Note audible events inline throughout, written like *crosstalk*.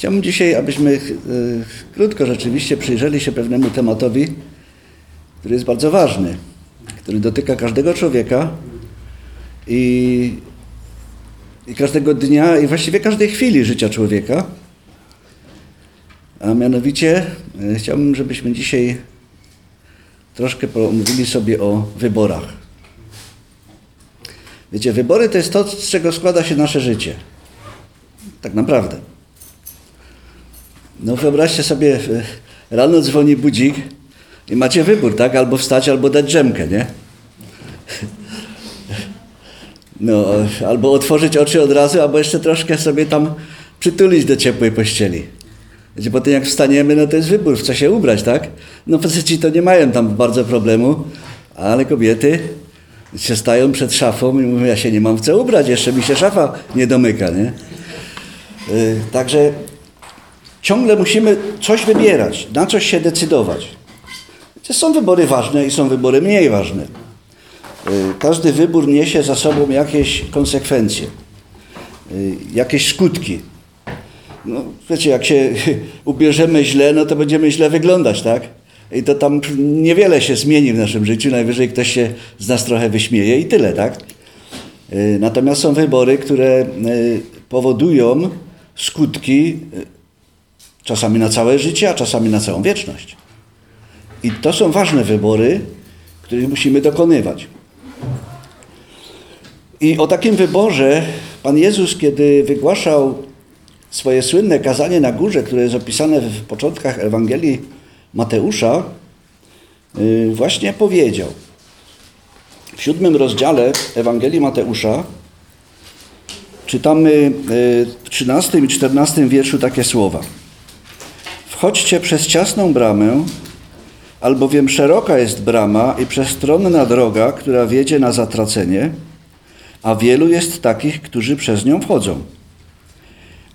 Chciałbym dzisiaj, abyśmy e, krótko rzeczywiście przyjrzeli się pewnemu tematowi, który jest bardzo ważny, który dotyka każdego człowieka i, i każdego dnia i właściwie każdej chwili życia człowieka. A mianowicie e, chciałbym, żebyśmy dzisiaj troszkę pomówili sobie o wyborach. Wiecie, wybory to jest to, z czego składa się nasze życie. Tak naprawdę. No wyobraźcie sobie, e, rano dzwoni budzik i macie wybór, tak? Albo wstać, albo dać drzemkę, nie? No, albo otworzyć oczy od razu, albo jeszcze troszkę sobie tam przytulić do ciepłej pościeli. Wiecie, potem jak wstaniemy, no to jest wybór, w co się ubrać, tak? No faceci to nie mają tam bardzo problemu, ale kobiety się stają przed szafą i mówią, ja się nie mam w co ubrać, jeszcze mi się szafa nie domyka, nie? Yy, także ciągle musimy coś wybierać, na coś się decydować. Są wybory ważne i są wybory mniej ważne. Yy, każdy wybór niesie za sobą jakieś konsekwencje, yy, jakieś skutki. No, wiecie, jak się *laughs* ubierzemy źle, no to będziemy źle wyglądać, tak? I to tam niewiele się zmieni w naszym życiu, najwyżej ktoś się z nas trochę wyśmieje i tyle, tak? Yy, Natomiast są wybory, które powodują skutki czasami na całe życie, a czasami na całą wieczność. I to są ważne wybory, których musimy dokonywać. I o takim wyborze Pan Jezus, kiedy wygłaszał swoje słynne kazanie na górze, które jest opisane w początkach Ewangelii Mateusza, yy, właśnie powiedział. W siódmym rozdziale Ewangelii Mateusza czytamy yy, w 13 i 14 wierszu takie słowa. Wchodźcie przez ciasną bramę, albowiem szeroka jest brama i przestronna droga, która wiedzie na zatracenie, a wielu jest takich, którzy przez nią wchodzą.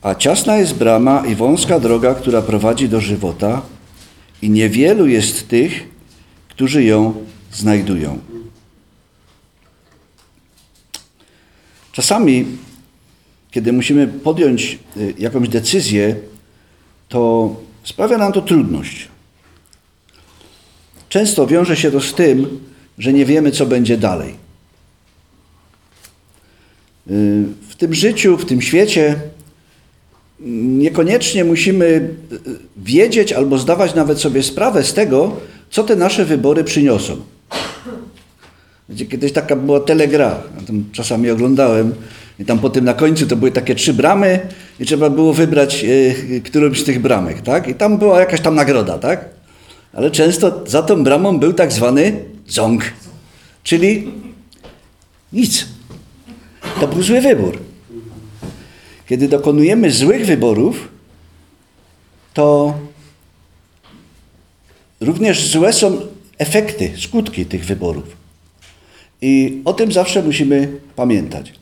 A ciasna jest brama i wąska droga, która prowadzi do żywota, i niewielu jest tych, którzy ją znajdują. Czasami, kiedy musimy podjąć y, jakąś decyzję, to sprawia nam to trudność. Często wiąże się to z tym, że nie wiemy, co będzie dalej. W tym życiu, w tym świecie niekoniecznie musimy wiedzieć albo zdawać nawet sobie sprawę z tego, co te nasze wybory przyniosą. Kiedyś taka była telegra, ja czasami oglądałem i tam potem na końcu to były takie trzy bramy i trzeba było wybrać y, którąś z tych bramek, tak? I tam była jakaś tam nagroda, tak? Ale często za tą bramą był tak zwany ząg, czyli nic. To był zły wybór. Kiedy dokonujemy złych wyborów, to również złe są efekty, skutki tych wyborów. I o tym zawsze musimy pamiętać.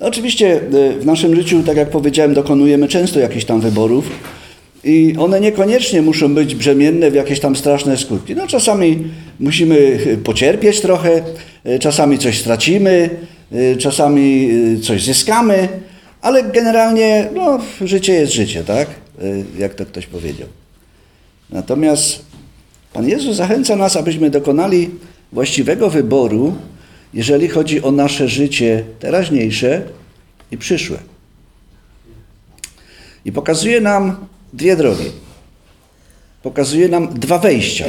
No oczywiście w naszym życiu, tak jak powiedziałem, dokonujemy często jakichś tam wyborów i one niekoniecznie muszą być brzemienne w jakieś tam straszne skutki. No czasami musimy pocierpieć trochę, czasami coś stracimy, czasami coś zyskamy, ale generalnie no, życie jest życie, tak? Jak to ktoś powiedział. Natomiast Pan Jezus zachęca nas, abyśmy dokonali właściwego wyboru, jeżeli chodzi o nasze życie teraźniejsze i przyszłe. I pokazuje nam dwie drogi. Pokazuje nam dwa wejścia.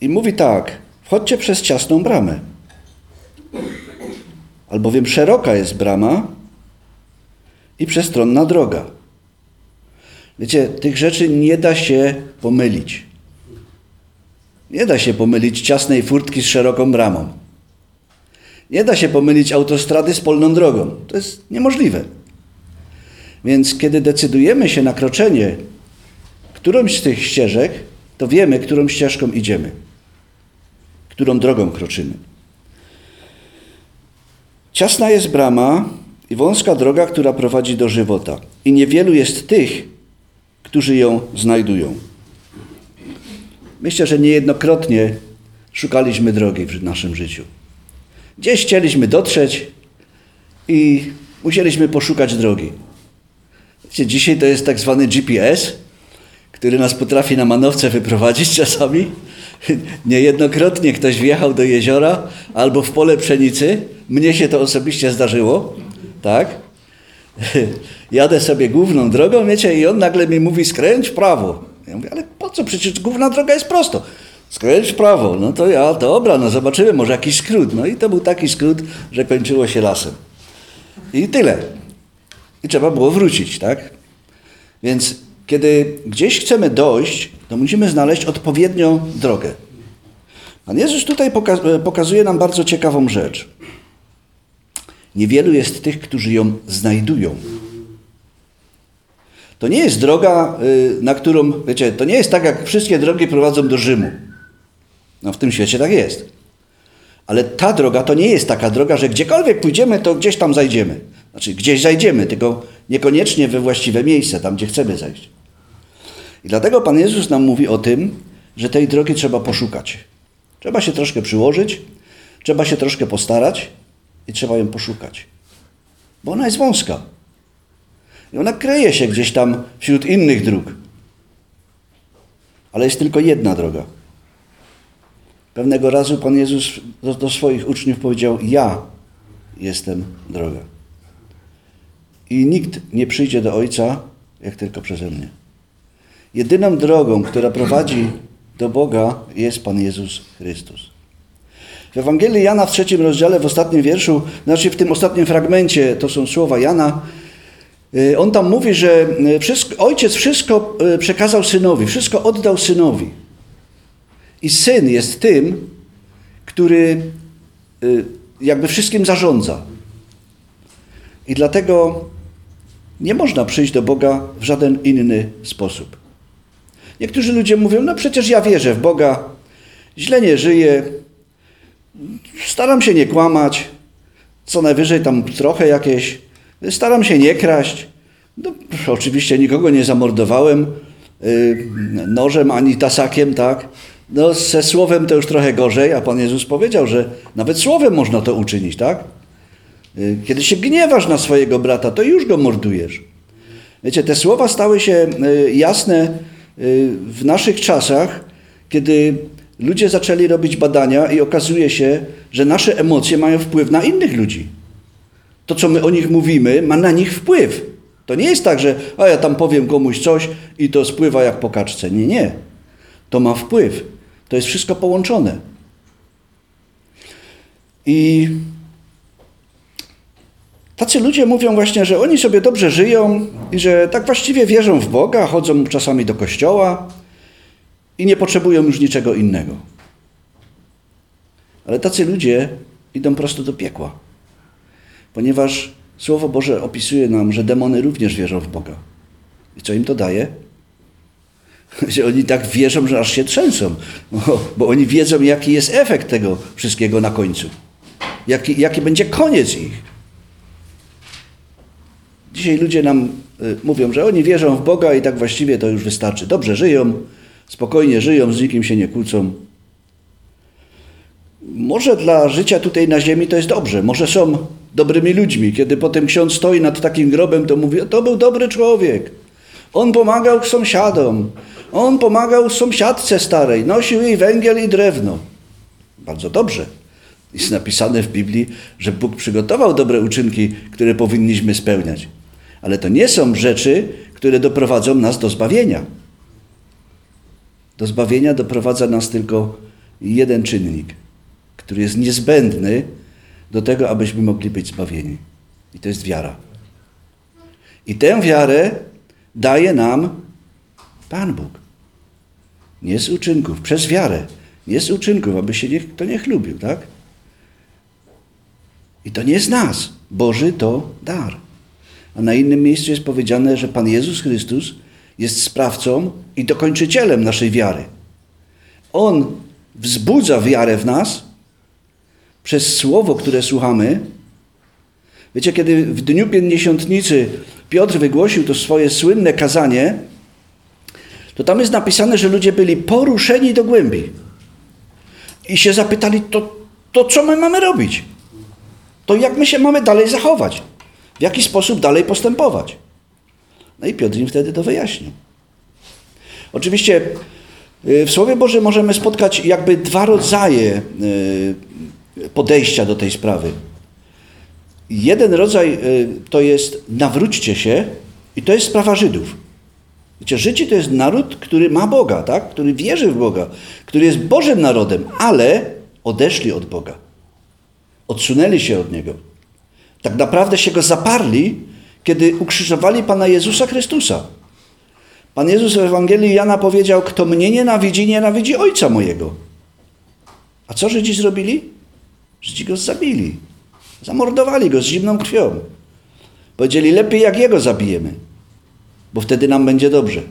I mówi tak: wchodźcie przez ciasną bramę albowiem szeroka jest brama i przestronna droga. Wiecie, tych rzeczy nie da się pomylić. Nie da się pomylić ciasnej furtki z szeroką bramą. Nie da się pomylić autostrady z polną drogą. To jest niemożliwe. Więc kiedy decydujemy się na kroczenie którąś z tych ścieżek, to wiemy, którą ścieżką idziemy, którą drogą kroczymy. Ciasna jest brama i wąska droga, która prowadzi do żywota. I niewielu jest tych, którzy ją znajdują. Myślę, że niejednokrotnie szukaliśmy drogi w naszym życiu. Gdzieś chcieliśmy dotrzeć i musieliśmy poszukać drogi. Wiecie, dzisiaj to jest tak zwany GPS, który nas potrafi na manowce wyprowadzić *laughs* czasami. Niejednokrotnie ktoś wjechał do jeziora albo w pole pszenicy. Mnie się to osobiście zdarzyło, tak? *laughs* Jadę sobie główną drogą, wiecie, i on nagle mi mówi skręć w prawo. Ja mówię, ale po co? Przecież główna droga jest prosto. Skręć w prawo. No to ja, dobra, no zobaczymy, może jakiś skrót. No i to był taki skrót, że kończyło się lasem. I tyle. I trzeba było wrócić, tak? Więc kiedy gdzieś chcemy dojść, to musimy znaleźć odpowiednią drogę. Pan Jezus tutaj pokazuje nam bardzo ciekawą rzecz. Niewielu jest tych, którzy ją znajdują. To nie jest droga, y, na którą, wiecie, to nie jest tak, jak wszystkie drogi prowadzą do Rzymu. No w tym świecie tak jest. Ale ta droga to nie jest taka droga, że gdziekolwiek pójdziemy, to gdzieś tam zajdziemy. Znaczy, gdzieś zajdziemy, tylko niekoniecznie we właściwe miejsce, tam gdzie chcemy zajść. I dlatego Pan Jezus nam mówi o tym, że tej drogi trzeba poszukać. Trzeba się troszkę przyłożyć, trzeba się troszkę postarać i trzeba ją poszukać. Bo ona jest wąska. I ona kryje się gdzieś tam wśród innych dróg. Ale jest tylko jedna droga. Pewnego razu Pan Jezus do, do swoich uczniów powiedział: Ja jestem droga. I nikt nie przyjdzie do Ojca, jak tylko przeze mnie. Jedyną drogą, która prowadzi do Boga, jest Pan Jezus Chrystus. W Ewangelii Jana w trzecim rozdziale, w ostatnim wierszu, znaczy w tym ostatnim fragmencie, to są słowa Jana, on tam mówi, że y, wszystko, ojciec wszystko y, przekazał synowi, wszystko oddał synowi. I syn jest tym, który jakby wszystkim zarządza. I dlatego nie można przyjść do Boga w żaden inny sposób. Niektórzy ludzie mówią, no przecież ja wierzę w Boga, źle nie żyję, staram się nie kłamać, co najwyżej tam trochę jakieś, staram się nie kraść. No, oczywiście nikogo nie zamordowałem yy, nożem ani tasakiem, tak? No, ze słowem to już trochę gorzej, a Pan Jezus powiedział, że nawet słowem można to uczynić, tak? Yy, kiedy się gniewasz na swojego brata, to już go mordujesz. Wiecie, te słowa stały się yy, jasne Y, w naszych czasach, kiedy ludzie zaczęli robić badania i okazuje się, że nasze emocje mają wpływ na innych ludzi. To, co my o nich mówimy, ma na nich wpływ. To nie jest tak, że a ja tam powiem komuś coś i to spływa jak po kaczce. Nie, nie. To ma wpływ. To jest wszystko połączone. I Tacy ludzie mówią właśnie, że oni sobie dobrze żyją i że tak właściwie wierzą w Boga, chodzą czasami do kościoła i nie potrzebują już niczego innego. Ale tacy ludzie idą prosto do piekła, ponieważ Słowo Boże opisuje nam, że demony również wierzą w Boga. I co im to daje? *laughs* Że oni tak wierzą, że aż się trzęsą, bo, oni wiedzą, jaki jest efekt tego wszystkiego na końcu. Jaki, jaki będzie koniec ich. Dzisiaj ludzie nam y, mówią, że oni wierzą w Boga i tak właściwie to już wystarczy. Dobrze żyją, spokojnie żyją, z nikim się nie kłócą. Może dla życia tutaj na ziemi to jest dobrze, może są dobrymi ludźmi. Kiedy potem ksiądz stoi nad takim grobem, to mówi, to był dobry człowiek. On pomagał sąsiadom, on pomagał sąsiadce starej, nosił jej węgiel i drewno. Bardzo dobrze. Jest napisane w Biblii, że Bóg przygotował dobre uczynki, które powinniśmy spełniać. Ale to nie są rzeczy, które doprowadzą nas do zbawienia. Do zbawienia doprowadza nas tylko jeden czynnik, który jest niezbędny do tego, abyśmy mogli być zbawieni. I to jest wiara. I tę wiarę daje nam Pan Bóg. Nie z uczynków, przez wiarę. Nie z uczynków, aby się niech, kto nie chlubił, tak? I to nie z nas. Boży to dar. A na innym miejscu jest powiedziane, że Pan Jezus Chrystus jest sprawcą i dokończycielem naszej wiary. On wzbudza wiarę w nas przez słowo, które słuchamy. Wiecie, kiedy w dniu pięćdziesiątnicy Piotr wygłosił to swoje słynne kazanie, to tam jest napisane, że ludzie byli poruszeni do głębi. I się zapytali, to, to co my mamy robić? To jak my się mamy dalej zachować? W jaki sposób dalej postępować? No i Piotr im wtedy to wyjaśnił. Oczywiście y, w Słowie Bożym możemy spotkać jakby dwa rodzaje y, podejścia do tej sprawy. Jeden rodzaj y, to jest nawróćcie się i to jest sprawa Żydów. Wiecie, Żydzi to jest naród, który ma Boga, tak? który wierzy w Boga, który jest Bożym narodem, ale odeszli od Boga. Odsunęli się od Niego. Tak naprawdę się Go zaparli, kiedy ukrzyżowali Pana Jezusa Chrystusa. Pan Jezus w Ewangelii Jana powiedział, kto mnie nienawidzi, nienawidzi Ojca mojego. A co Żydzi zrobili? Żydzi Go zabili. Zamordowali Go z zimną krwią. Powiedzieli, lepiej jak Jego zabijemy, bo wtedy nam będzie dobrze.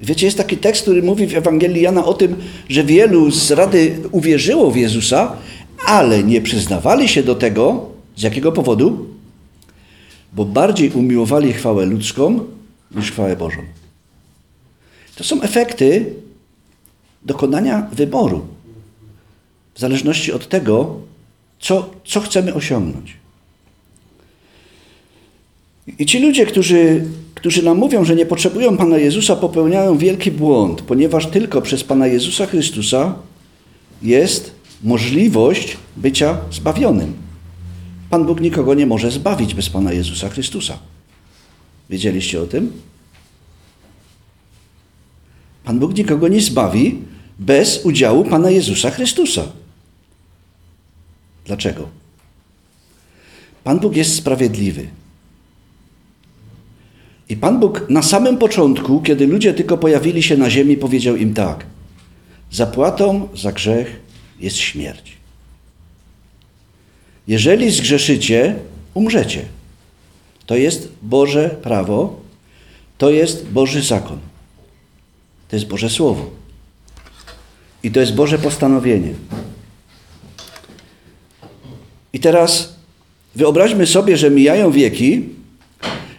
Wiecie, jest taki tekst, który mówi w Ewangelii Jana o tym, że wielu z rady uwierzyło w Jezusa, ale nie przyznawali się do tego. Z jakiego powodu? Bo bardziej umiłowali chwałę ludzką niż chwałę Bożą. To są efekty dokonania wyboru. W zależności od tego, co, co chcemy osiągnąć. I ci ludzie, którzy, którzy nam mówią, że nie potrzebują Pana Jezusa, popełniają wielki błąd, ponieważ tylko przez Pana Jezusa Chrystusa jest możliwość bycia zbawionym. Pan Bóg nikogo nie może zbawić bez Pana Jezusa Chrystusa. Wiedzieliście o tym? Pan Bóg nikogo nie zbawi bez udziału Pana Jezusa Chrystusa. Dlaczego? Pan Bóg jest sprawiedliwy. I Pan Bóg na samym początku, kiedy ludzie tylko pojawili się na ziemi, powiedział im tak: Zapłatą za grzech jest śmierć. Jeżeli zgrzeszycie, umrzecie. To jest Boże prawo, to jest Boży zakon. To jest Boże Słowo. I to jest Boże postanowienie. I teraz wyobraźmy sobie, że mijają wieki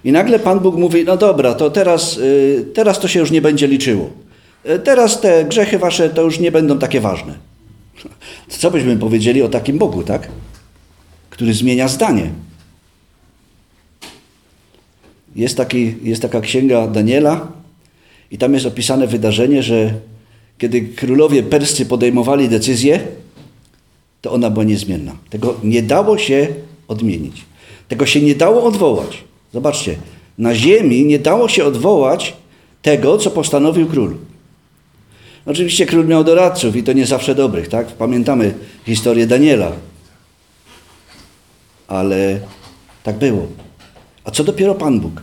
i nagle Pan Bóg mówi, no dobra, to teraz, y, teraz to się już nie będzie liczyło. Y, teraz te grzechy wasze to już nie będą takie ważne. *laughs* Co byśmy powiedzieli o takim Bogu, tak? Który zmienia zdanie. Jest, taki, jest taka księga Daniela i tam jest opisane wydarzenie, że kiedy królowie perscy podejmowali decyzję, to ona była niezmienna. Tego nie dało się odmienić. Tego się nie dało odwołać. Zobaczcie, na ziemi nie dało się odwołać tego, co postanowił król. Oczywiście król miał doradców i to nie zawsze dobrych, tak? Pamiętamy historię Daniela. Ale tak było. A co dopiero Pan Bóg?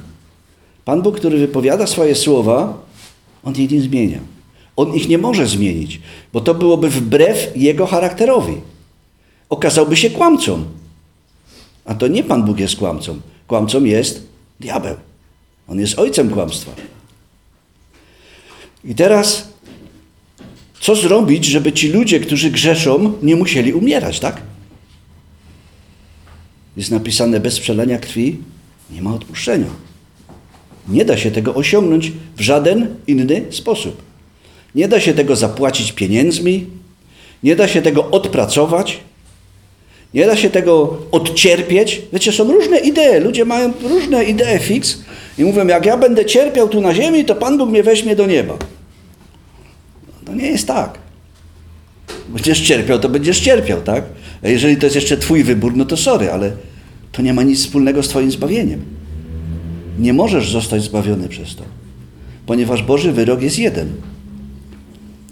Pan Bóg, który wypowiada swoje słowa, on ich nie zmienia. On ich nie może zmienić, bo to byłoby wbrew jego charakterowi. Okazałby się kłamcą. A to nie Pan Bóg jest kłamcą. Kłamcą jest diabeł. On jest ojcem kłamstwa. I teraz, co zrobić, żeby ci ludzie, którzy grzeszą, nie musieli umierać, tak? Jest napisane bez przelania krwi nie ma odpuszczenia. Nie da się tego osiągnąć w żaden inny sposób. Nie da się tego zapłacić pieniędzmi, nie da się tego odpracować, nie da się tego odcierpieć. Wiecie, są różne idee. Ludzie mają różne idee fix i mówią, jak ja będę cierpiał tu na ziemi, to Pan Bóg mnie weźmie do nieba. To nie jest tak. Będziesz cierpiał, to będziesz cierpiał, tak? A jeżeli to jest jeszcze Twój wybór, no to sorry, ale to nie ma nic wspólnego z Twoim zbawieniem. Nie możesz zostać zbawiony przez to, ponieważ Boży wyrok jest jeden.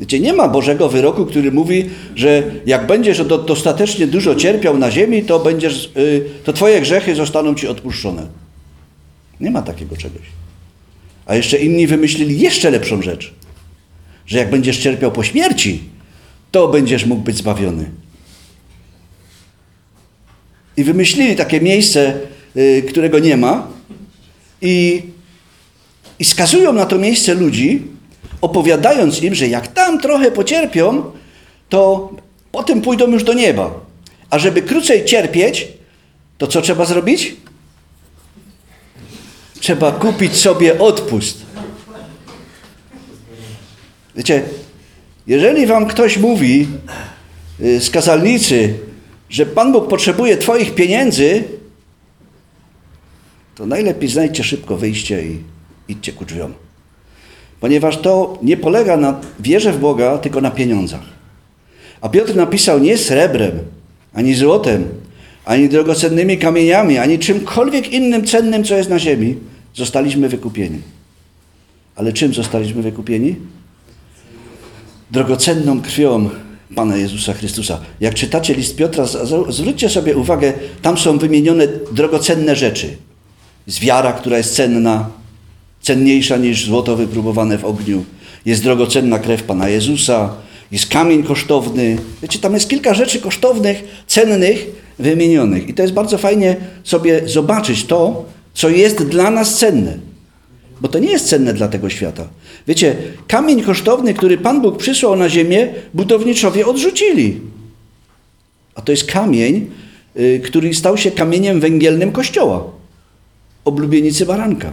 Wiecie, nie ma Bożego wyroku, który mówi, że jak będziesz dostatecznie dużo cierpiał na ziemi, to, będziesz, y, to twoje grzechy zostaną ci odpuszczone. Nie ma takiego czegoś. A jeszcze inni wymyślili jeszcze lepszą rzecz, że jak będziesz cierpiał po śmierci, to będziesz mógł być zbawiony. I wymyślili takie miejsce, y, którego nie ma, i, i skazują na to miejsce ludzi, opowiadając im, że jak tam trochę pocierpią, to potem pójdą już do nieba. A żeby krócej cierpieć, to co trzeba zrobić? Trzeba kupić sobie odpust. Wiecie, jeżeli wam ktoś mówi y, z kazalnicy, że Pan Bóg potrzebuje Twoich pieniędzy, to najlepiej znajdźcie szybko wyjście i idźcie ku drzwiom. Ponieważ to nie polega na wierze w Boga, tylko na pieniądzach. A Piotr napisał nie srebrem, ani złotem, ani drogocennymi kamieniami, ani czymkolwiek innym cennym, co jest na ziemi, zostaliśmy wykupieni. Ale czym zostaliśmy wykupieni? Drogocenną krwią Pana Jezusa Chrystusa. Jak czytacie list Piotra, zwróćcie sobie uwagę, tam są wymienione drogocenne rzeczy. Jest wiara, która jest cenna, cenniejsza niż złoto wypróbowane w ogniu. Jest drogocenna krew Pana Jezusa, jest kamień kosztowny. Wiecie, tam jest kilka rzeczy kosztownych, cennych, wymienionych. I to jest bardzo fajnie sobie zobaczyć to, co jest dla nas cenne. Bo to nie jest cenne dla tego świata. Wiecie, kamień kosztowny, który Pan Bóg przysłał na ziemię, budowniczowie odrzucili. A to jest kamień, y, który stał się kamieniem węgielnym Kościoła. Oblubienicy baranka.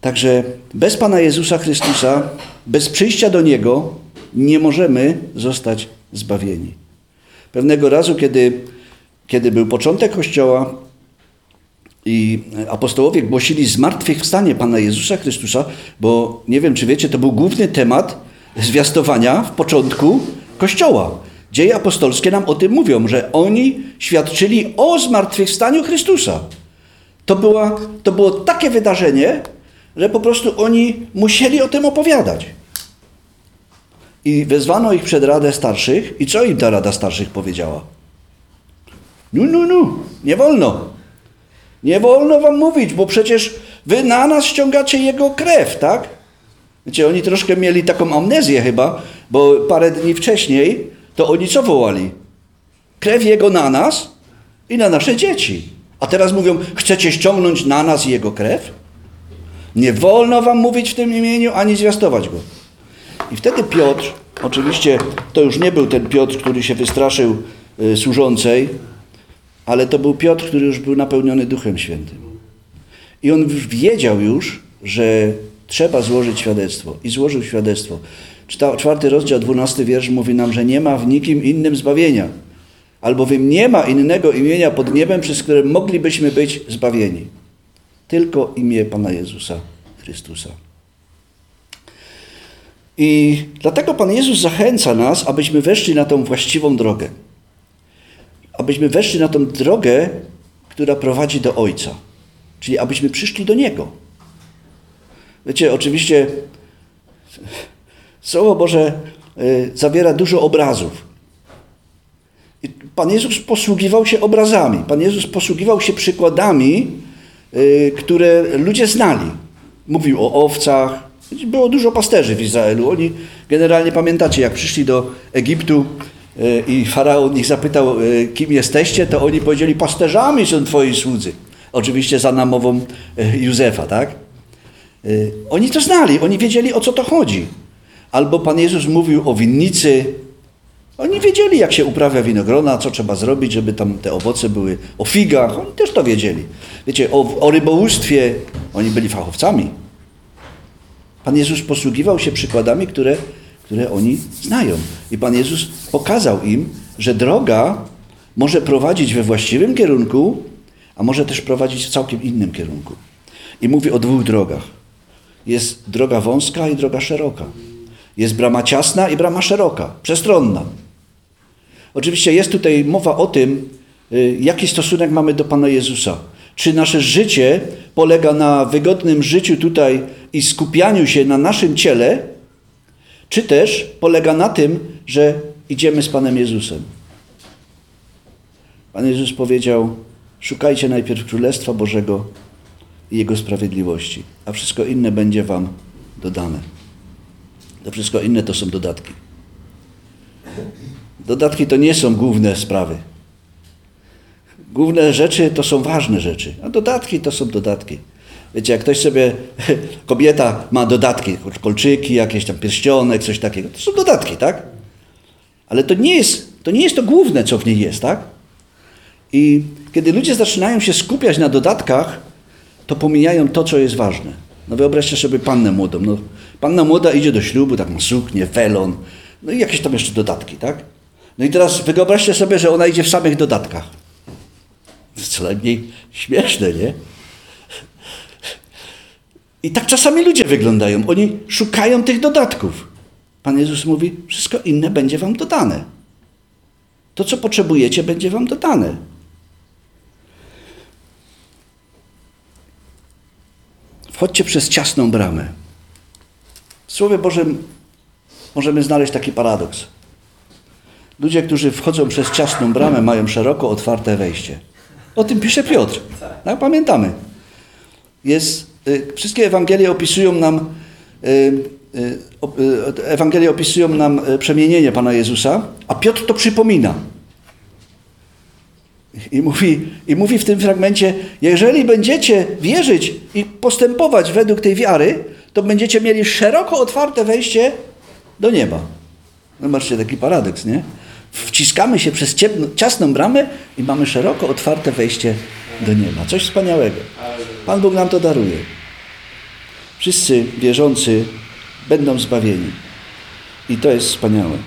Także bez Pana Jezusa Chrystusa, bez przyjścia do Niego, nie możemy zostać zbawieni. Pewnego razu, kiedy, kiedy był początek Kościoła i apostołowie głosili zmartwychwstanie Pana Jezusa Chrystusa, bo nie wiem, czy wiecie, to był główny temat zwiastowania w początku Kościoła. Dzieje apostolskie nam o tym mówią, że oni świadczyli o zmartwychwstaniu Chrystusa. To, była, to było takie wydarzenie, że po prostu oni musieli o tym opowiadać. I wezwano ich przed Radę Starszych. I co im ta Rada Starszych powiedziała? No, no, no, nie wolno. Nie wolno wam mówić, bo przecież wy na nas ściągacie jego krew, tak? Wiecie, oni troszkę mieli taką amnezję chyba, bo parę dni wcześniej to oni co wołali? Krew jego na nas i na nasze dzieci. A teraz mówią, chcecie ściągnąć na nas jego krew? Nie wolno wam mówić w tym imieniu, ani zwiastować go. I wtedy Piotr, oczywiście to już nie był ten Piotr, który się wystraszył y, służącej, ale to był Piotr, który już był napełniony Duchem Świętym. I on wiedział już, że trzeba złożyć świadectwo. I złożył świadectwo. Czwarty rozdział, dwunasty wiersz mówi nam, że nie ma w nikim innym zbawienia. Albowiem nie ma innego imienia pod niebem, przez które moglibyśmy być zbawieni. Tylko imię Pana Jezusa Chrystusa. I dlatego Pan Jezus zachęca nas, abyśmy weszli na tą właściwą drogę. Abyśmy weszli na tą drogę, która prowadzi do Ojca. Czyli abyśmy przyszli do Niego. Wiecie, oczywiście Słowo Boże y, zawiera dużo obrazów. Pan Jezus posługiwał się obrazami. Pan Jezus posługiwał się przykładami, które ludzie znali. Mówił o owcach. Było dużo pasterzy w Izraelu. Oni generalnie pamiętacie, jak przyszli do Egiptu y, i faraon ich zapytał, kim jesteście, to oni powiedzieli, pasterzami są twoi słudzy. Oczywiście za namową Józefa, tak? Oni to znali, oni wiedzieli o co to chodzi. Albo Pan Jezus mówił o winnicy. Oni wiedzieli, jak się uprawia winogrona, co trzeba zrobić, żeby tam te owoce były. O figach, oni też to wiedzieli. Wiecie, o, o rybołówstwie, oni byli fachowcami. Pan Jezus posługiwał się przykładami, które, które oni znają. I Pan Jezus pokazał im, że droga może prowadzić we właściwym kierunku, a może też prowadzić w całkiem innym kierunku. I mówi o dwóch drogach. Jest droga wąska i droga szeroka. Jest brama ciasna i brama szeroka, przestronna. Oczywiście jest tutaj mowa o tym, y, jaki stosunek mamy do Pana Jezusa. Czy nasze życie polega na wygodnym życiu tutaj i skupianiu się na naszym ciele, czy też polega na tym, że idziemy z Panem Jezusem. Pan Jezus powiedział: Szukajcie najpierw Królestwa Bożego i Jego sprawiedliwości, a wszystko inne będzie Wam dodane. To wszystko inne to są dodatki. Dodatki to nie są główne sprawy. Główne rzeczy to są ważne rzeczy, a dodatki to są dodatki. Wiecie, jak ktoś sobie, *laughs* kobieta ma dodatki, kolczyki, jakieś tam pierścionek, coś takiego, to są dodatki, tak? Ale to nie jest to, nie jest to główne, co w niej jest, tak? I kiedy ludzie zaczynają się skupiać na dodatkach, to pomijają to, co jest ważne. No wyobraźcie sobie pannę młodą. No, panna młoda idzie do ślubu, tak ma suknię, welon, no i jakieś tam jeszcze dodatki, tak? No i teraz wyobraźcie sobie, że ona idzie w samych dodatkach. co najmniej śmieszne, nie? I tak czasami ludzie wyglądają. Oni szukają tych dodatków. Pan Jezus mówi, wszystko inne będzie wam dodane. To, co potrzebujecie, będzie wam dodane. Wchodźcie przez ciasną bramę. W Słowie Bożym możemy znaleźć taki paradoks. Ludzie, którzy wchodzą przez ciasną bramę, mają szeroko otwarte wejście. O tym pisze Piotr. Tak, pamiętamy. Jest, y, wszystkie Ewangelie opisują nam y, y, y Ewangelie opisują nam y, przemienienie Pana Jezusa, a Piotr to przypomina. I mówi, I mówi w tym fragmencie, jeżeli będziecie wierzyć i postępować według tej wiary, to będziecie mieli szeroko otwarte wejście do nieba. Zobaczcie, taki paradoks, nie? Wciskamy się przez ciemno, ciasną bramę i mamy szeroko otwarte wejście do nieba. Coś wspaniałego. Pan Bóg nam to daruje. Wszyscy wierzący będą zbawieni. I to jest wspaniałe.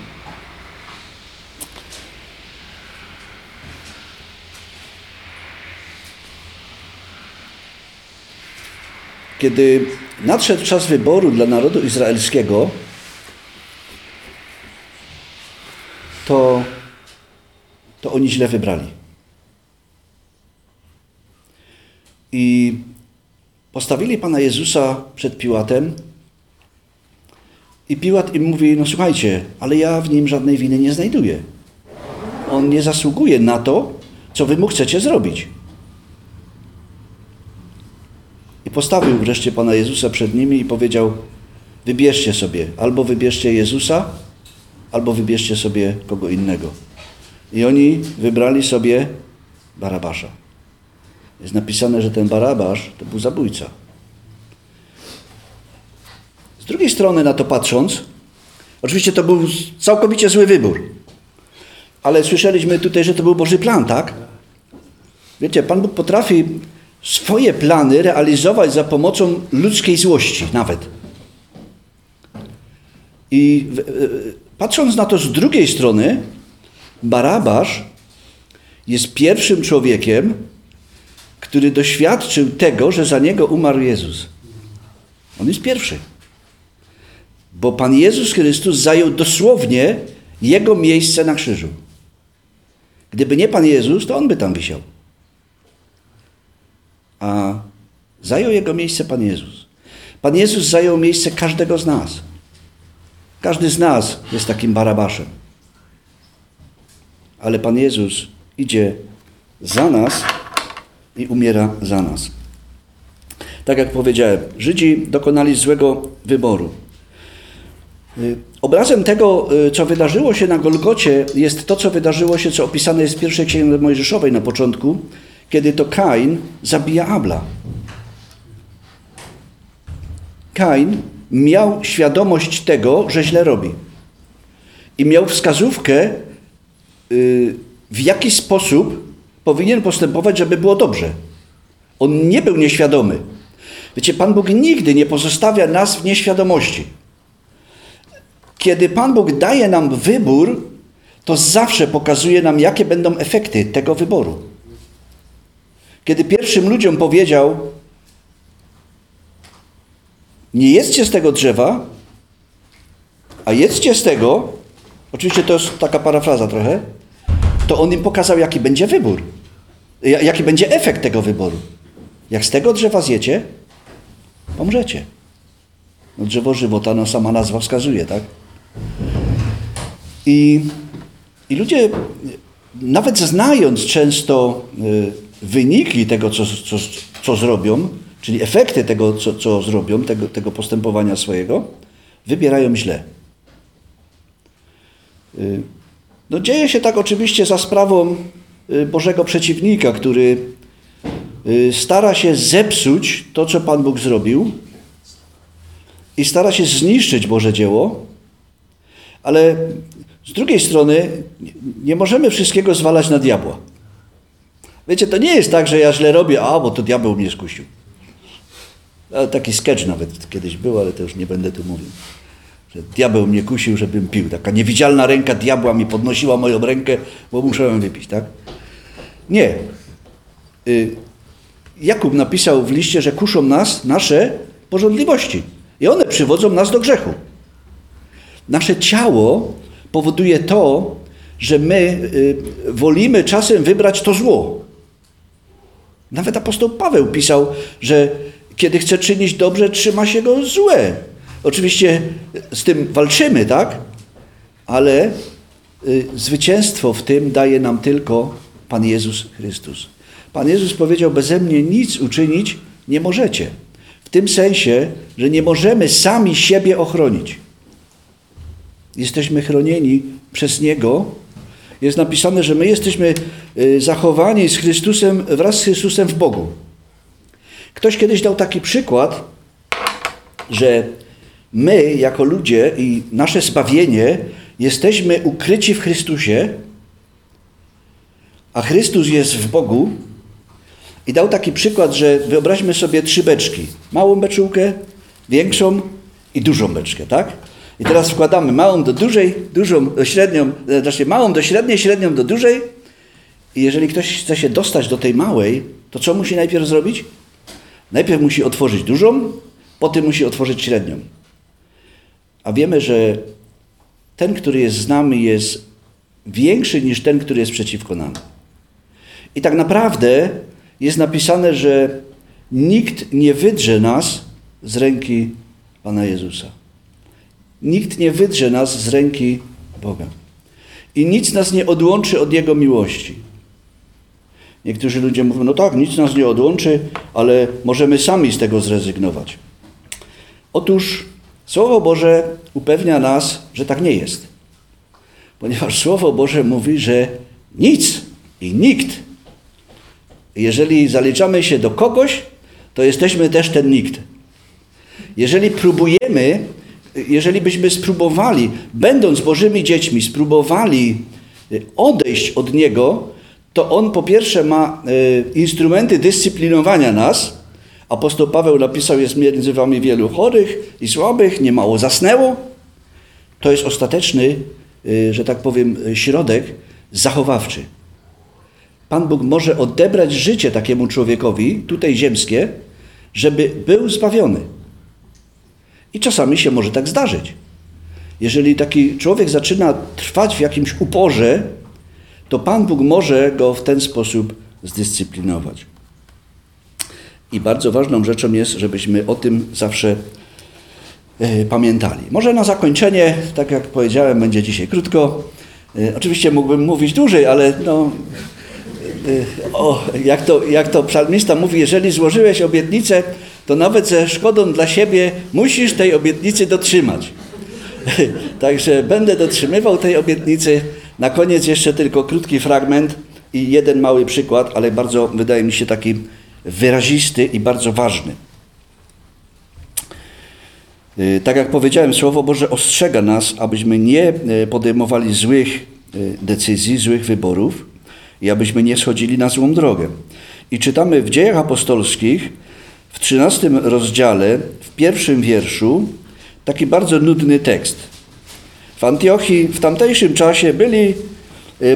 Kiedy nadszedł czas wyboru dla narodu izraelskiego, to, to oni źle wybrali. I postawili Pana Jezusa przed Piłatem i Piłat im mówi, no słuchajcie, ale ja w nim żadnej winy nie znajduję. On nie zasługuje na to, co wy mu chcecie zrobić. I postawił wreszcie Pana Jezusa przed nimi i powiedział, wybierzcie sobie, albo wybierzcie Jezusa, albo wybierzcie sobie kogo innego. I oni wybrali sobie Barabasza. Jest napisane, że ten Barabasz to był zabójca. Z drugiej strony na to patrząc, oczywiście to był całkowicie zły wybór. Ale słyszeliśmy tutaj, że to był Boży plan, tak? Wiecie, Pan Bóg potrafi swoje plany realizować za pomocą ludzkiej złości nawet. I patrząc na to z drugiej strony, Barabasz jest pierwszym człowiekiem, który doświadczył tego, że za niego umarł Jezus. On jest pierwszy. Bo Pan Jezus Chrystus zajął dosłownie jego miejsce na krzyżu. Gdyby nie Pan Jezus, to on by tam wisiał. A zajął jego miejsce Pan Jezus. Pan Jezus zajął miejsce każdego z nas. Każdy z nas jest takim barabaszem. Ale Pan Jezus idzie za nas i umiera za nas. Tak jak powiedziałem, Żydzi dokonali złego wyboru. Y, obrazem tego, y, co wydarzyło się na Golgocie, jest to, co wydarzyło się, co opisane jest w pierwszej księdze Mojżeszowej na początku, kiedy to Kain zabija Abla. Kain miał świadomość tego, że źle robi. I miał wskazówkę, w jaki sposób powinien postępować, żeby było dobrze. On nie był nieświadomy. Wiecie, Pan Bóg nigdy nie pozostawia nas w nieświadomości. Kiedy Pan Bóg daje nam wybór, to zawsze pokazuje nam, jakie będą efekty tego wyboru. Kiedy pierwszym ludziom powiedział, nie jedzcie z tego drzewa, a jedzcie z tego, oczywiście to jest taka parafraza trochę, to on im pokazał, jaki będzie wybór, jaki będzie efekt tego wyboru. Jak z tego drzewa zjecie, pomrzecie. No drzewo żywota, no sama nazwa wskazuje, tak? I, i ludzie, nawet znając często y, wyniki tego, co, co, co zrobią, czyli efekty tego, co, co zrobią, tego, tego postępowania swojego, wybierają źle. No, dzieje się tak oczywiście za sprawą y, Bożego przeciwnika, który y, stara się zepsuć to, co Pan Bóg zrobił i stara się zniszczyć Boże dzieło, ale z drugiej strony nie możemy wszystkiego zwalać na diabła. Wiecie, to nie jest tak, że ja źle robię, a bo to diabeł mnie skusił. Taki sketch nawet kiedyś był, ale to już nie będę tu mówił. Że diabeł mnie kusił, żebym pił. Taka niewidzialna ręka diabła mi podnosiła moją rękę, bo musiałem wypić, tak? Nie. y, Jakub napisał w liście, że kuszą nas nasze porządliwości i one przywodzą nas do grzechu. Nasze ciało powoduje to, że my y, wolimy czasem wybrać to zło. Nawet apostoł Paweł pisał, że kiedy chce czynić dobrze, trzyma się go złe. Oczywiście z tym walczymy, tak? Ale y, zwycięstwo w tym daje nam tylko Pan Jezus Chrystus. Pan Jezus powiedział: Beze mnie nic uczynić nie możecie. W tym sensie, że nie możemy sami siebie ochronić. Jesteśmy chronieni przez Niego. Jest napisane, że my jesteśmy y, zachowani z Chrystusem, wraz z Chrystusem w Bogu. Ktoś kiedyś dał taki przykład, że my, jako ludzie i nasze zbawienie, jesteśmy ukryci w Chrystusie, a Chrystus jest w Bogu. I dał taki przykład, że wyobraźmy sobie trzy beczki. Małą beczułkę, większą i dużą beczkę, tak? I teraz wkładamy małą do dużej, dużą do średnią, znaczy małą do średniej, średnią do dużej. I jeżeli ktoś chce się dostać do tej małej, to co musi najpierw zrobić? Najpierw musi otworzyć dużą, potem musi otworzyć średnią. A wiemy, że ten, który jest z nami, jest większy niż ten, który jest przeciwko nam. I tak naprawdę jest napisane, że nikt nie wydrze nas z ręki Pana Jezusa. Nikt nie wydrze nas z ręki Boga. I nic nas nie odłączy od Jego miłości. Niektórzy ludzie mówią, no tak, nic nas nie odłączy, ale możemy sami z tego zrezygnować. Otóż Słowo Boże upewnia nas, że tak nie jest. Ponieważ Słowo Boże mówi, że nic i nikt, jeżeli zaliczamy się do kogoś, to jesteśmy też ten nikt. Jeżeli próbujemy, jeżeli byśmy spróbowali, będąc Bożymi dziećmi, spróbowali odejść od Niego, to On po pierwsze ma e, instrumenty dyscyplinowania nas. Apostoł Paweł napisał, jest między wami wielu chorych i słabych, niemało zasnęło. To jest ostateczny, e, że tak powiem, środek zachowawczy. Pan Bóg może odebrać życie takiemu człowiekowi, tutaj ziemskie, żeby był zbawiony. I czasami się może tak zdarzyć. Jeżeli taki człowiek zaczyna trwać w jakimś uporze, to Pan Bóg może go w ten sposób zdyscyplinować. I bardzo ważną rzeczą jest, żebyśmy o tym zawsze e, pamiętali. Może na zakończenie, tak jak powiedziałem, będzie dzisiaj krótko. E, oczywiście mógłbym mówić dłużej, ale no, e, o, jak, to, jak to psalmista mówi, jeżeli złożyłeś obietnicę, to nawet ze szkodą dla siebie musisz tej obietnicy dotrzymać. *laughs* Także będę dotrzymywał tej obietnicy. Na koniec jeszcze tylko krótki fragment i jeden mały przykład, ale bardzo wydaje mi się taki wyrazisty i bardzo ważny. Y, tak jak powiedziałem, Słowo Boże ostrzega nas, abyśmy nie y, podejmowali złych y, decyzji, złych wyborów i abyśmy nie schodzili na złą drogę. I czytamy w Dziejach Apostolskich w 13 rozdziale, w pierwszym wierszu, taki bardzo nudny tekst. W Antiochii w tamtejszym czasie byli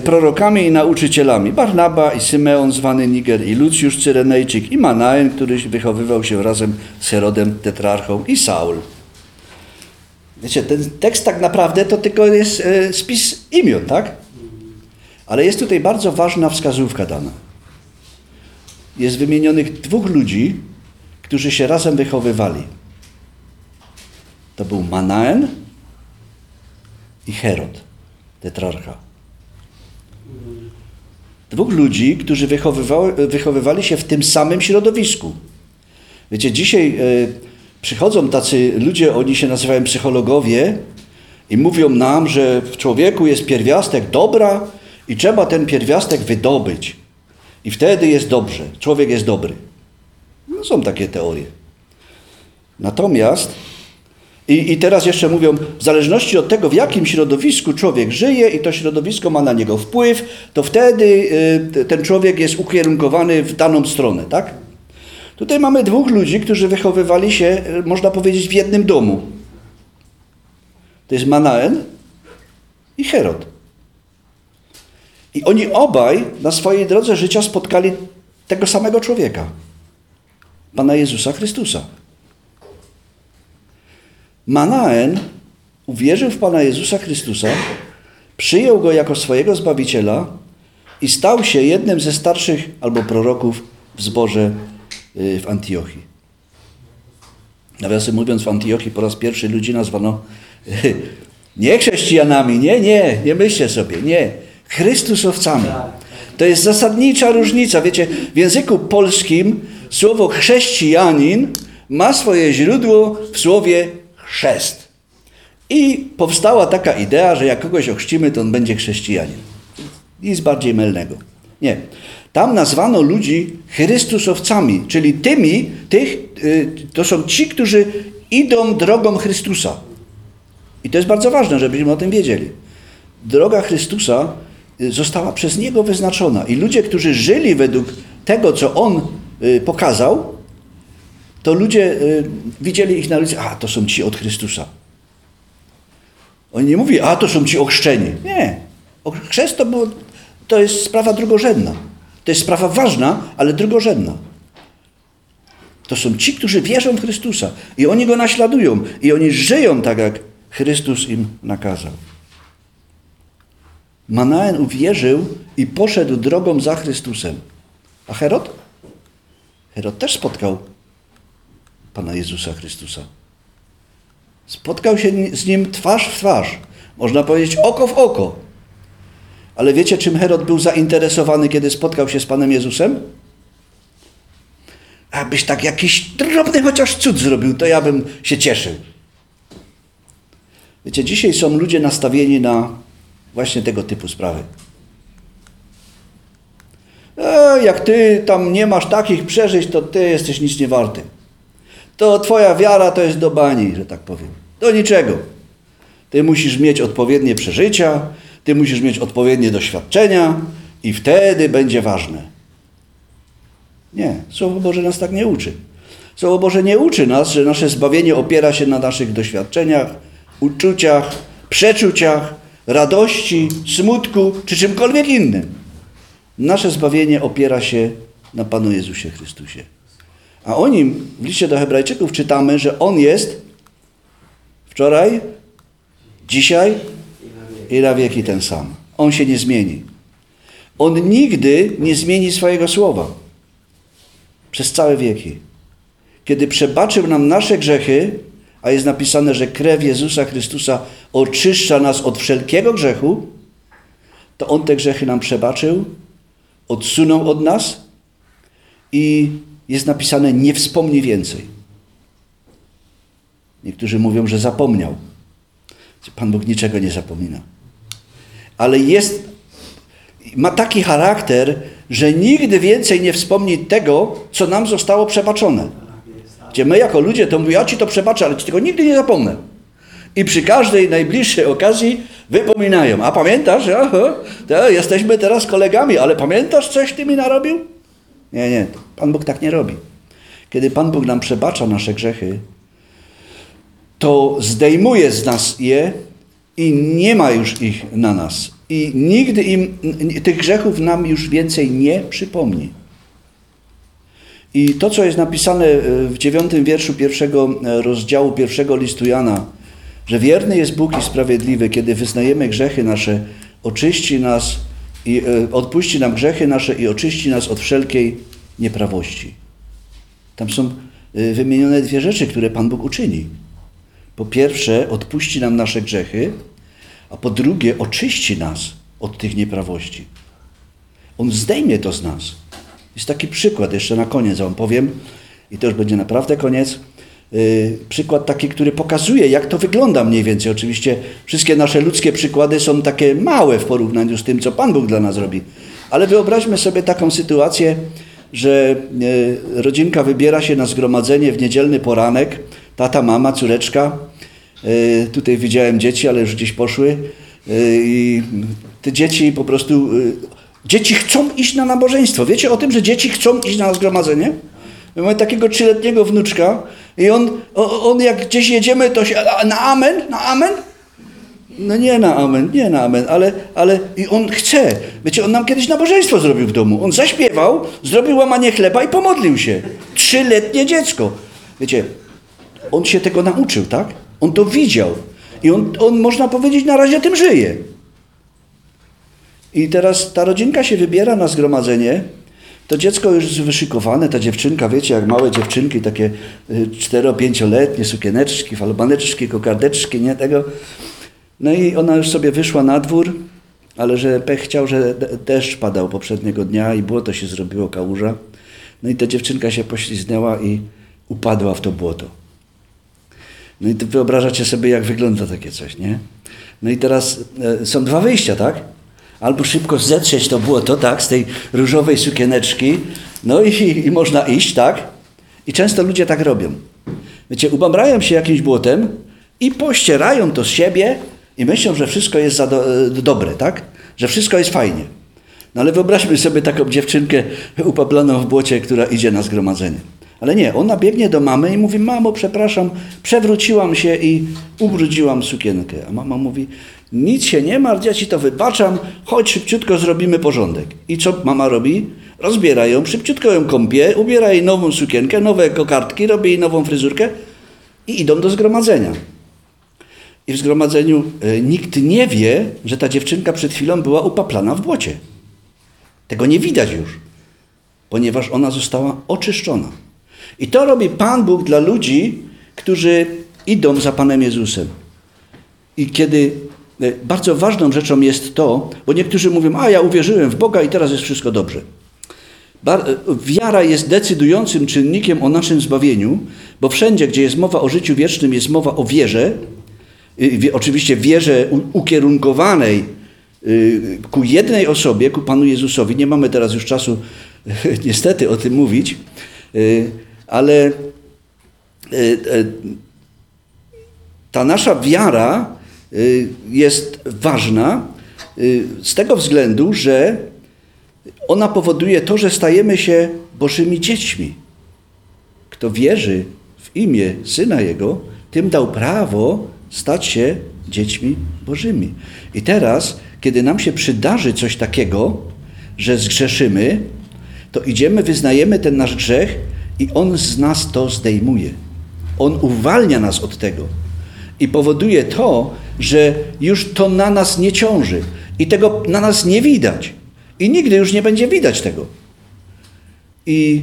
prorokami i nauczycielami. Barnaba i Symeon zwany Niger i Lucjusz Cyrenejczyk i Manaen, który wychowywał się razem z Herodem Tetrarchą i Saul. Wiecie, ten tekst tak naprawdę to tylko jest y, spis imion, tak? Ale jest tutaj bardzo ważna wskazówka dana. Jest wymienionych dwóch ludzi, którzy się razem wychowywali. To był Manaen i Herod, tetrarcha. Dwóch ludzi, którzy wychowywali się w tym samym środowisku. Wiecie, dzisiaj y, przychodzą tacy ludzie, oni się nazywają psychologowie i mówią nam, że w człowieku jest pierwiastek dobra i trzeba ten pierwiastek wydobyć. I wtedy jest dobrze, człowiek jest dobry. No, są takie teorie. Natomiast i, I teraz jeszcze mówią, w zależności od tego, w jakim środowisku człowiek żyje i to środowisko ma na niego wpływ, to wtedy y, ten człowiek jest ukierunkowany w daną stronę, tak? Tutaj mamy dwóch ludzi, którzy wychowywali się, y, można powiedzieć, w jednym domu. To jest Manaen i Herod. I oni obaj na swojej drodze życia spotkali tego samego człowieka, Pana Jezusa Chrystusa. Manaen uwierzył w Pana Jezusa Chrystusa, przyjął Go jako swojego Zbawiciela i stał się jednym ze starszych albo proroków w zborze y, w Antiochii. Nawiasem mówiąc, w Antiochii po raz pierwszy ludzi nazwano *laughs* nie chrześcijanami, nie, nie, nie myślcie sobie, nie, Chrystusowcami. To jest zasadnicza różnica. Wiecie, w języku polskim słowo chrześcijanin ma swoje źródło w słowie chrzest. I powstała taka idea, że jak kogoś ochrzcimy, to on będzie chrześcijanin. Nic bardziej mylnego. Nie. Tam nazwano ludzi Chrystusowcami, czyli tymi, tych, y, to są ci, którzy idą drogą Chrystusa. I to jest bardzo ważne, żebyśmy o tym wiedzieli. Droga Chrystusa y, została przez Niego wyznaczona. I ludzie, którzy żyli według tego, co On y, pokazał, to ludzie widzieli ich na ulicy, a to są ci od Chrystusa. Oni nie mówili, a to są ci ochrzczeni. Nie. Chrzest to, było, to jest sprawa drugorzędna. To jest sprawa ważna, ale drugorzędna. To są ci, którzy wierzą w Chrystusa i oni Go naśladują i oni żyją tak, jak Chrystus im nakazał. Manaen uwierzył i poszedł drogą za Chrystusem. A Herod? Herod też spotkał Pana Jezusa Chrystusa. Spotkał się z nim twarz w twarz. Można powiedzieć oko w oko. Ale wiecie, czym Herod był zainteresowany, kiedy spotkał się z Panem Jezusem? Abyś tak jakiś drobny chociaż cud zrobił, to ja bym się cieszył. Wiecie, dzisiaj są ludzie nastawieni na właśnie tego typu sprawy. E, jak ty tam nie masz takich przeżyć, to ty jesteś nic nie warty. To twoja wiara to jest do bani, że tak powiem. Do niczego. Ty musisz mieć odpowiednie przeżycia, ty musisz mieć odpowiednie doświadczenia i wtedy będzie ważne. Nie, Słowo Boże nas tak nie uczy. Słowo Boże nie uczy nas, że nasze zbawienie opiera się na naszych doświadczeniach, uczuciach, przeczuciach, radości, smutku czy czymkolwiek innym. Nasze zbawienie opiera się na Panu Jezusie Chrystusie. A o nim w liście do Hebrajczyków czytamy, że on jest wczoraj, dzisiaj i na wieki ten sam. On się nie zmieni. On nigdy nie zmieni swojego słowa. Przez całe wieki. Kiedy przebaczył nam nasze grzechy, a jest napisane, że krew Jezusa Chrystusa oczyszcza nas od wszelkiego grzechu, to On te grzechy nam przebaczył, odsunął od nas i jest napisane, nie wspomni więcej. Niektórzy mówią, że zapomniał. Pan Bóg niczego nie zapomina ale jest, ma taki charakter, że nigdy więcej nie wspomni tego, co nam zostało przebaczone. Gdzie my jako ludzie to mówimy, ja ci to przebaczę, ale ci tego nigdy nie zapomnę. I przy każdej najbliższej okazji wypominają. A pamiętasz, aha, jesteśmy teraz kolegami, ale pamiętasz, coś ty mi narobił? Nie, nie, Pan Bóg tak nie robi. Kiedy Pan Bóg nam przebacza nasze grzechy, to zdejmuje z nas je i nie ma już ich na nas. I nigdy im tych grzechów nam już więcej nie przypomni. I to, co jest napisane e, w dziewiątym wierszu pierwszego e, rozdziału pierwszego listu Jana, że wierny jest Bóg i sprawiedliwy, kiedy wyznajemy grzechy nasze, oczyści nas i e, odpuści nam grzechy nasze i oczyści nas od wszelkiej nieprawości. Tam są wymienione dwie rzeczy, które Pan Bóg uczyni. Po pierwsze, odpuści nam nasze grzechy, a po drugie, oczyści nas od tych nieprawości. On zdejmie to z nas. Jest taki przykład, jeszcze na koniec Wam powiem, i to już będzie naprawdę koniec. Yy, przykład taki, który pokazuje, jak to wygląda mniej więcej. Oczywiście wszystkie nasze ludzkie przykłady są takie małe w porównaniu z tym, co Pan Bóg dla nas robi. Ale wyobraźmy sobie taką sytuację, że yy, rodzinka wybiera się na zgromadzenie w niedzielny poranek, tata, mama, córeczka, E, tutaj widziałem dzieci, ale już gdzieś poszły. I te dzieci po prostu. Dzieci chcą iść na nabożeństwo. Wiecie o tym, że dzieci chcą iść na zgromadzenie? Mamy takiego trzyletniego wnuczka i on, on jak gdzieś jedziemy, to się na amen, na amen. No nie na amen, nie na amen, ale, ale i on chce. Wiecie, on nam kiedyś nabożeństwo zrobił w domu. On zaśpiewał, zrobił łamanie chleba i pomodlił się. Trzyletnie dziecko. Wiecie, on się tego nauczył, tak? On to widział. I on, on można powiedzieć, na razie tym żyje. I teraz ta rodzinka się wybiera na zgromadzenie. To dziecko już jest wyszykowane, ta dziewczynka, wiecie, jak małe dziewczynki, takie y, cztero-pięcioletnie, sukieneczki, falbaneczki, kokardeczki, nie tego. No i ona już sobie wyszła na dwór, ale że pech chciał, że de- deszcz padał poprzedniego dnia i błoto się zrobiło, kałuża. No i ta dziewczynka się pośliznęła i upadła w to błoto. No i wyobrażacie sobie, jak wygląda takie coś, nie? No i teraz e, są dwa wyjścia, tak? Albo szybko zetrzeć to błoto, tak, z tej różowej sukieneczki, no i, i można iść, tak? I często ludzie tak robią. Wiecie, ubamrają się jakimś błotem i pościerają to z siebie i myślą, że wszystko jest do, e, dobre, tak? Że wszystko jest fajnie. No ale wyobraźmy sobie taką dziewczynkę upabloną w błocie, która idzie na zgromadzenie. Ale nie, ona biegnie do mamy i mówi, mamo, przepraszam, przewróciłam się i ubrudziłam sukienkę. A mama mówi, nic się nie martw, ja ci to wybaczam, chodź szybciutko zrobimy porządek. I co mama robi? Rozbiera ją, szybciutko ją kąpie, ubiera jej nową sukienkę, nowe kokardki, robi jej nową fryzurkę i idą do zgromadzenia. I w zgromadzeniu e, nikt nie wie, że ta dziewczynka przed chwilą była upaplana w błocie. Tego nie widać już, ponieważ ona została oczyszczona. I to robi Pan Bóg dla ludzi, którzy idą za Panem Jezusem. I kiedy bardzo ważną rzeczą jest to, bo niektórzy mówią, a ja uwierzyłem w Boga i teraz jest wszystko dobrze. E, Wiara jest decydującym czynnikiem o naszym zbawieniu, bo wszędzie, gdzie jest mowa o życiu wiecznym, jest mowa o wierze, wie- oczywiście wierze ukierunkowanej y, ku jednej osobie, ku Panu Jezusowi. Nie mamy teraz już czasu *laughs* niestety o tym mówić, y, ale y, ta nasza wiara jest ważna y, z tego względu, że ona powoduje to, że stajemy się Bożymi dziećmi. Kto wierzy w imię Syna Jego, tym dał prawo stać się dziećmi Bożymi. I teraz, kiedy nam się przydarzy coś takiego, że zgrzeszymy, to idziemy, wyznajemy ten nasz grzech i On z nas to zdejmuje. On uwalnia nas od tego i powoduje to, że już to na nas nie ciąży i tego na nas nie widać. I nigdy już nie będzie widać tego. I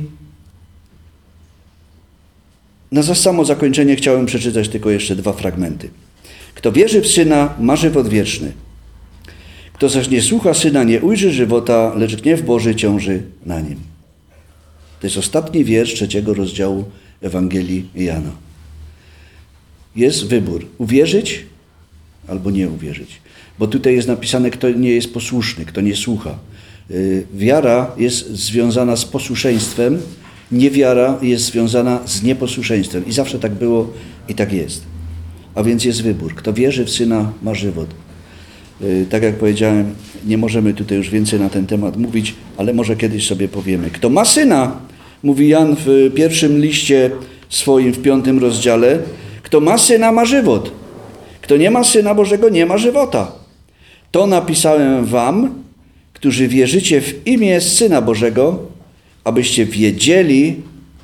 na za samo zakończenie chciałem przeczytać tylko jeszcze dwa fragmenty. Kto wierzy w Syna, ma żywot wieczny. Kto zaś nie słucha Syna, nie ujrzy żywota, lecz gniew Boży ciąży na nim. To jest ostatni wiersz trzeciego rozdziału Ewangelii Jana. Jest wybór: uwierzyć albo nie uwierzyć. Bo tutaj jest napisane, kto nie jest posłuszny, kto nie słucha. Y, Wiara jest związana z posłuszeństwem, niewiara jest związana z nieposłuszeństwem. I zawsze tak było i tak jest. A więc jest wybór. Kto wierzy w Syna, ma żywot. Y, Tak jak powiedziałem, nie możemy tutaj już więcej na ten temat mówić, ale może kiedyś sobie powiemy. Kto ma Syna, mówi Jan w pierwszym liście swoim, w piątym rozdziale, kto ma Syna, ma żywot. Kto nie ma Syna Bożego, nie ma żywota. To napisałem wam, którzy wierzycie w imię Syna Bożego, abyście wiedzieli,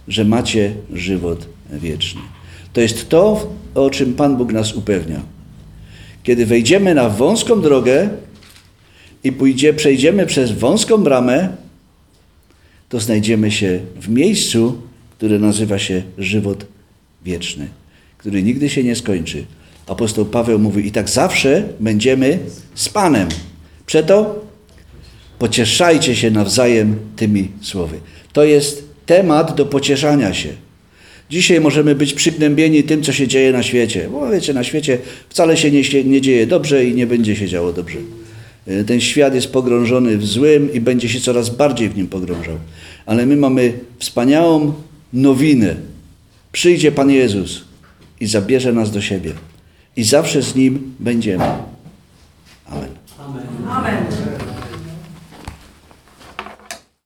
że macie żywot wieczny. To jest to, o czym Pan Bóg nas upewnia. Kiedy wejdziemy na wąską drogę i pójdzie, przejdziemy przez wąską bramę, to znajdziemy się w miejscu, które nazywa się żywot wieczny, który nigdy się nie skończy. Apostoł Paweł mówi, i tak zawsze będziemy z Panem. Przeto pocieszajcie się nawzajem tymi słowy. To jest temat do pocieszania się. Dzisiaj możemy być przygnębieni tym, co się dzieje na świecie. Bo wiecie, na świecie wcale się nie, nie dzieje dobrze i nie będzie się działo dobrze. E, Ten świat jest pogrążony w złym i będzie się coraz bardziej w nim pogrążał. Ale my mamy wspaniałą nowinę. Przyjdzie Pan Jezus i zabierze nas do siebie i zawsze z Nim będziemy. Amen. Amen. Amen.